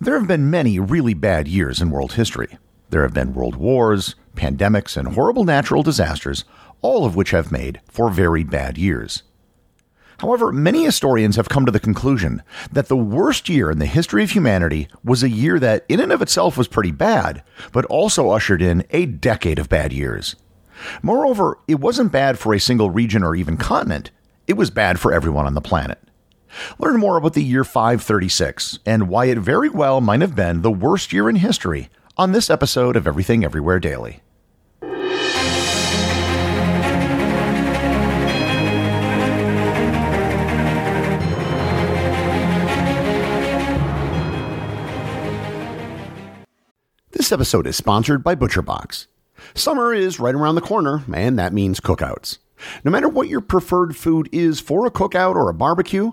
There have been many really bad years in world history. There have been world wars, pandemics, and horrible natural disasters, all of which have made for very bad years. However, many historians have come to the conclusion that the worst year in the history of humanity was a year that, in and of itself, was pretty bad, but also ushered in a decade of bad years. Moreover, it wasn't bad for a single region or even continent, it was bad for everyone on the planet. Learn more about the year 536 and why it very well might have been the worst year in history on this episode of Everything Everywhere Daily. This episode is sponsored by ButcherBox. Summer is right around the corner, and that means cookouts. No matter what your preferred food is for a cookout or a barbecue,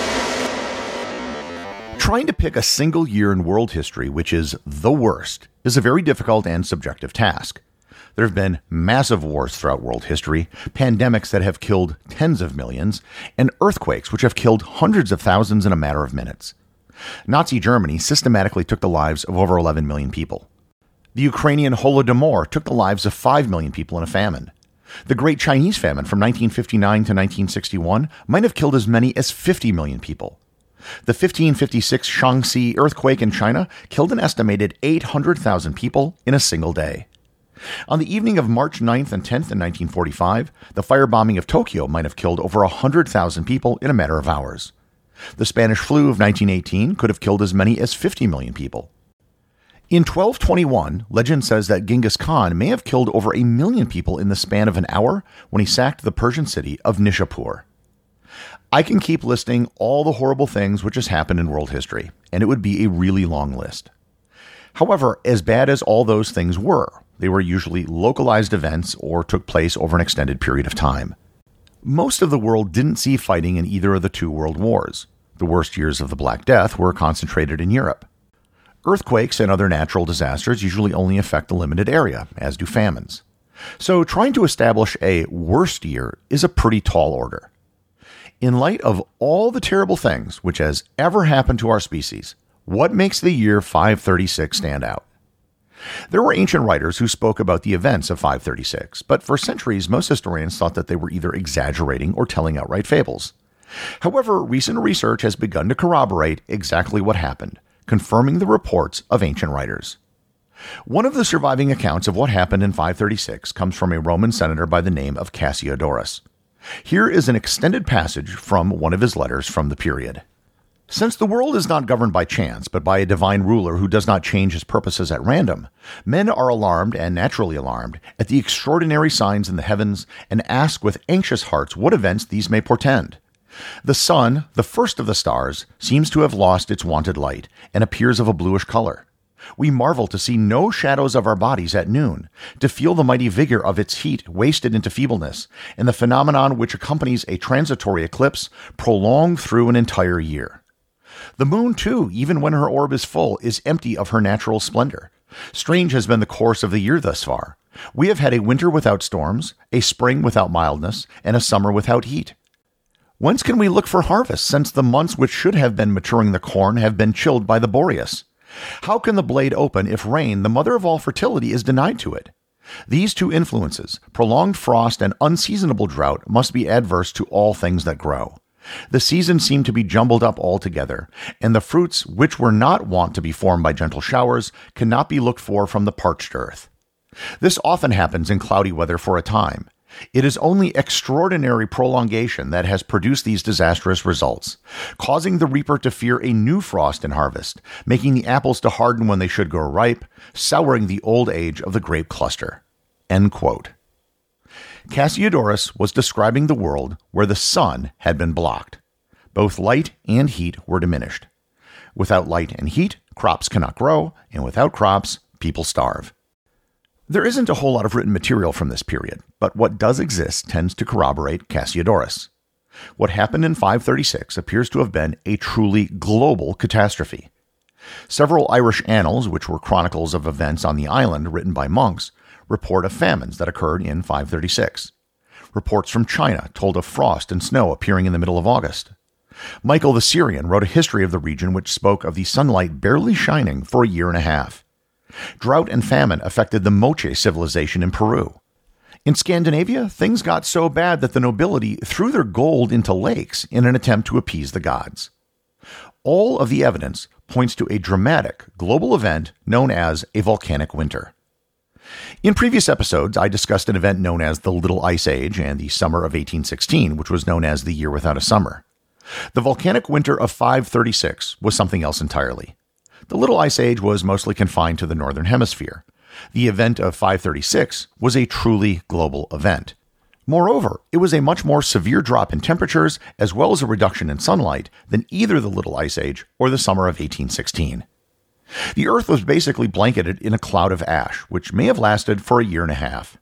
Trying to pick a single year in world history which is the worst is a very difficult and subjective task. There have been massive wars throughout world history, pandemics that have killed tens of millions, and earthquakes which have killed hundreds of thousands in a matter of minutes. Nazi Germany systematically took the lives of over 11 million people. The Ukrainian Holodomor took the lives of 5 million people in a famine. The Great Chinese Famine from 1959 to 1961 might have killed as many as 50 million people. The 1556 Shaanxi earthquake in China killed an estimated 800,000 people in a single day. On the evening of March 9th and 10th in 1945, the firebombing of Tokyo might have killed over 100,000 people in a matter of hours. The Spanish flu of 1918 could have killed as many as 50 million people. In 1221, legend says that Genghis Khan may have killed over a million people in the span of an hour when he sacked the Persian city of Nishapur. I can keep listing all the horrible things which has happened in world history, and it would be a really long list. However, as bad as all those things were, they were usually localized events or took place over an extended period of time. Most of the world didn't see fighting in either of the two world wars. The worst years of the Black Death were concentrated in Europe. Earthquakes and other natural disasters usually only affect a limited area, as do famines. So, trying to establish a worst year is a pretty tall order. In light of all the terrible things which has ever happened to our species, what makes the year 536 stand out? There were ancient writers who spoke about the events of 536, but for centuries, most historians thought that they were either exaggerating or telling outright fables. However, recent research has begun to corroborate exactly what happened, confirming the reports of ancient writers. One of the surviving accounts of what happened in 536 comes from a Roman senator by the name of Cassiodorus. Here is an extended passage from one of his letters from the period. Since the world is not governed by chance, but by a divine ruler who does not change his purposes at random, men are alarmed and naturally alarmed at the extraordinary signs in the heavens and ask with anxious hearts what events these may portend. The sun, the first of the stars, seems to have lost its wonted light and appears of a bluish color. We marvel to see no shadows of our bodies at noon, to feel the mighty vigor of its heat wasted into feebleness, and the phenomenon which accompanies a transitory eclipse prolonged through an entire year. The moon, too, even when her orb is full, is empty of her natural splendor, Strange has been the course of the year thus far. We have had a winter without storms, a spring without mildness, and a summer without heat. Whence can we look for harvest, since the months which should have been maturing the corn have been chilled by the Boreas? How can the blade open if rain, the mother of all fertility, is denied to it? These two influences, prolonged frost and unseasonable drought, must be adverse to all things that grow. The seasons seem to be jumbled up altogether, and the fruits which were not wont to be formed by gentle showers cannot be looked for from the parched earth. This often happens in cloudy weather for a time. It is only extraordinary prolongation that has produced these disastrous results, causing the reaper to fear a new frost in harvest, making the apples to harden when they should grow ripe, souring the old age of the grape cluster. Cassiodorus was describing the world where the sun had been blocked. Both light and heat were diminished. Without light and heat, crops cannot grow, and without crops, people starve. There isn't a whole lot of written material from this period, but what does exist tends to corroborate Cassiodorus. What happened in 536 appears to have been a truly global catastrophe. Several Irish annals, which were chronicles of events on the island written by monks, report of famines that occurred in 536. Reports from China told of frost and snow appearing in the middle of August. Michael the Syrian wrote a history of the region which spoke of the sunlight barely shining for a year and a half. Drought and famine affected the Moche civilization in Peru. In Scandinavia, things got so bad that the nobility threw their gold into lakes in an attempt to appease the gods. All of the evidence points to a dramatic global event known as a volcanic winter. In previous episodes, I discussed an event known as the Little Ice Age and the summer of 1816, which was known as the Year Without a Summer. The volcanic winter of 536 was something else entirely. The Little Ice Age was mostly confined to the Northern Hemisphere. The event of 536 was a truly global event. Moreover, it was a much more severe drop in temperatures as well as a reduction in sunlight than either the Little Ice Age or the summer of 1816. The Earth was basically blanketed in a cloud of ash, which may have lasted for a year and a half.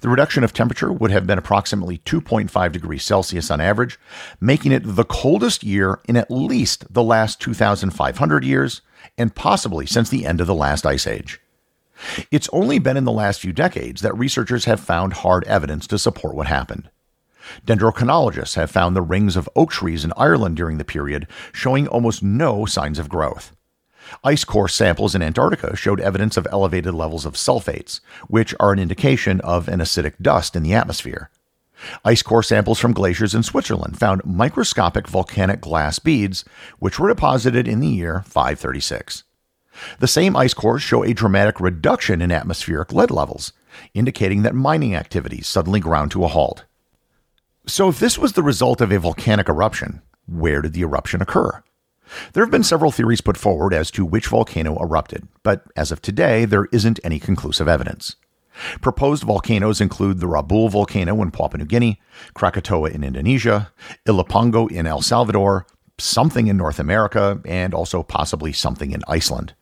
The reduction of temperature would have been approximately 2.5 degrees Celsius on average, making it the coldest year in at least the last 2,500 years, and possibly since the end of the last ice age. It's only been in the last few decades that researchers have found hard evidence to support what happened. Dendrochronologists have found the rings of oak trees in Ireland during the period showing almost no signs of growth. Ice core samples in Antarctica showed evidence of elevated levels of sulfates, which are an indication of an acidic dust in the atmosphere. Ice core samples from glaciers in Switzerland found microscopic volcanic glass beads, which were deposited in the year 536. The same ice cores show a dramatic reduction in atmospheric lead levels, indicating that mining activities suddenly ground to a halt. So, if this was the result of a volcanic eruption, where did the eruption occur? There have been several theories put forward as to which volcano erupted, but as of today, there isn't any conclusive evidence. Proposed volcanoes include the Rabaul volcano in Papua New Guinea, Krakatoa in Indonesia, Ilopango in El Salvador, something in North America, and also possibly something in Iceland.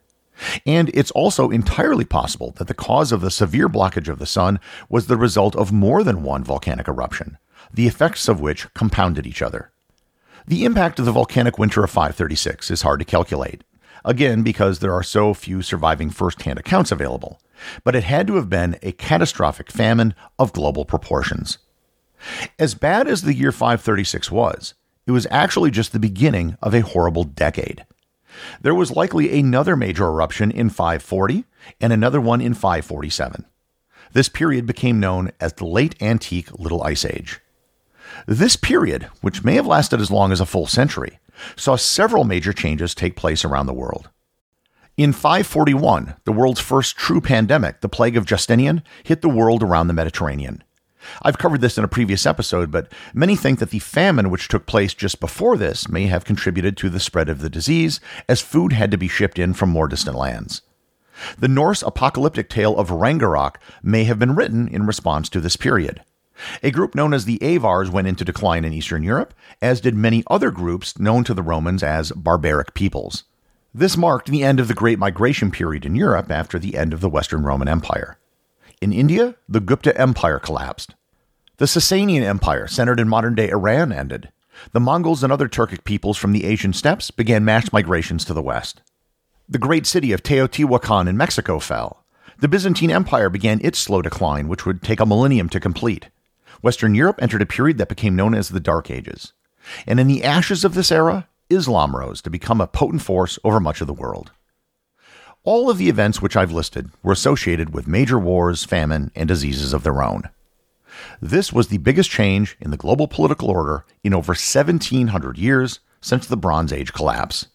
And it's also entirely possible that the cause of the severe blockage of the sun was the result of more than one volcanic eruption, the effects of which compounded each other. The impact of the volcanic winter of 536 is hard to calculate, again because there are so few surviving first hand accounts available, but it had to have been a catastrophic famine of global proportions. As bad as the year 536 was, it was actually just the beginning of a horrible decade. There was likely another major eruption in 540 and another one in 547. This period became known as the Late Antique Little Ice Age. This period, which may have lasted as long as a full century, saw several major changes take place around the world. In 541, the world's first true pandemic, the plague of Justinian, hit the world around the Mediterranean. I've covered this in a previous episode, but many think that the famine which took place just before this may have contributed to the spread of the disease, as food had to be shipped in from more distant lands. The Norse apocalyptic tale of Ragnarok may have been written in response to this period. A group known as the Avars went into decline in Eastern Europe, as did many other groups known to the Romans as barbaric peoples. This marked the end of the Great Migration period in Europe after the end of the Western Roman Empire. In India, the Gupta Empire collapsed. The Sasanian Empire, centered in modern day Iran, ended. The Mongols and other Turkic peoples from the Asian steppes began mass migrations to the west. The great city of Teotihuacan in Mexico fell. The Byzantine Empire began its slow decline, which would take a millennium to complete. Western Europe entered a period that became known as the Dark Ages. And in the ashes of this era, Islam rose to become a potent force over much of the world. All of the events which I've listed were associated with major wars, famine, and diseases of their own. This was the biggest change in the global political order in over 1700 years since the Bronze Age collapse.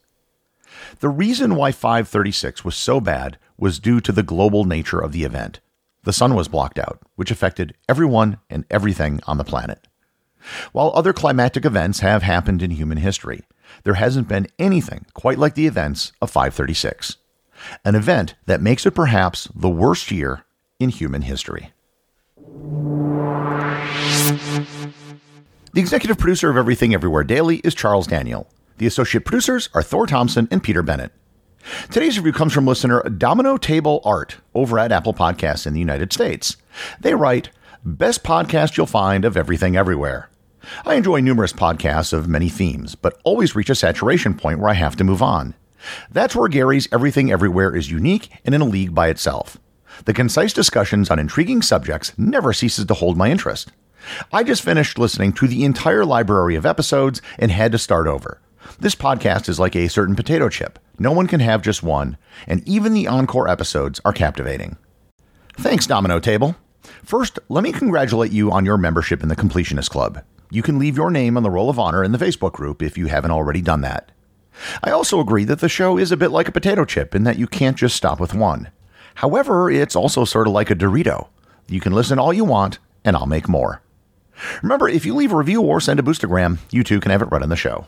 The reason why 536 was so bad was due to the global nature of the event. The sun was blocked out, which affected everyone and everything on the planet. While other climatic events have happened in human history, there hasn't been anything quite like the events of 536, an event that makes it perhaps the worst year in human history. The executive producer of Everything Everywhere Daily is Charles Daniel. The associate producers are Thor Thompson and Peter Bennett. Today's review comes from listener Domino Table Art over at Apple Podcasts in the United States. They write, Best podcast you'll find of everything everywhere. I enjoy numerous podcasts of many themes, but always reach a saturation point where I have to move on. That's where Gary's Everything Everywhere is unique and in a league by itself. The concise discussions on intriguing subjects never ceases to hold my interest. I just finished listening to the entire library of episodes and had to start over. This podcast is like a certain potato chip. No one can have just one, and even the encore episodes are captivating. Thanks, Domino Table. First, let me congratulate you on your membership in the Completionist Club. You can leave your name on the roll of honor in the Facebook group if you haven't already done that. I also agree that the show is a bit like a potato chip in that you can't just stop with one. However, it's also sort of like a Dorito. You can listen all you want, and I'll make more. Remember, if you leave a review or send a boostergram, you too can have it read on the show.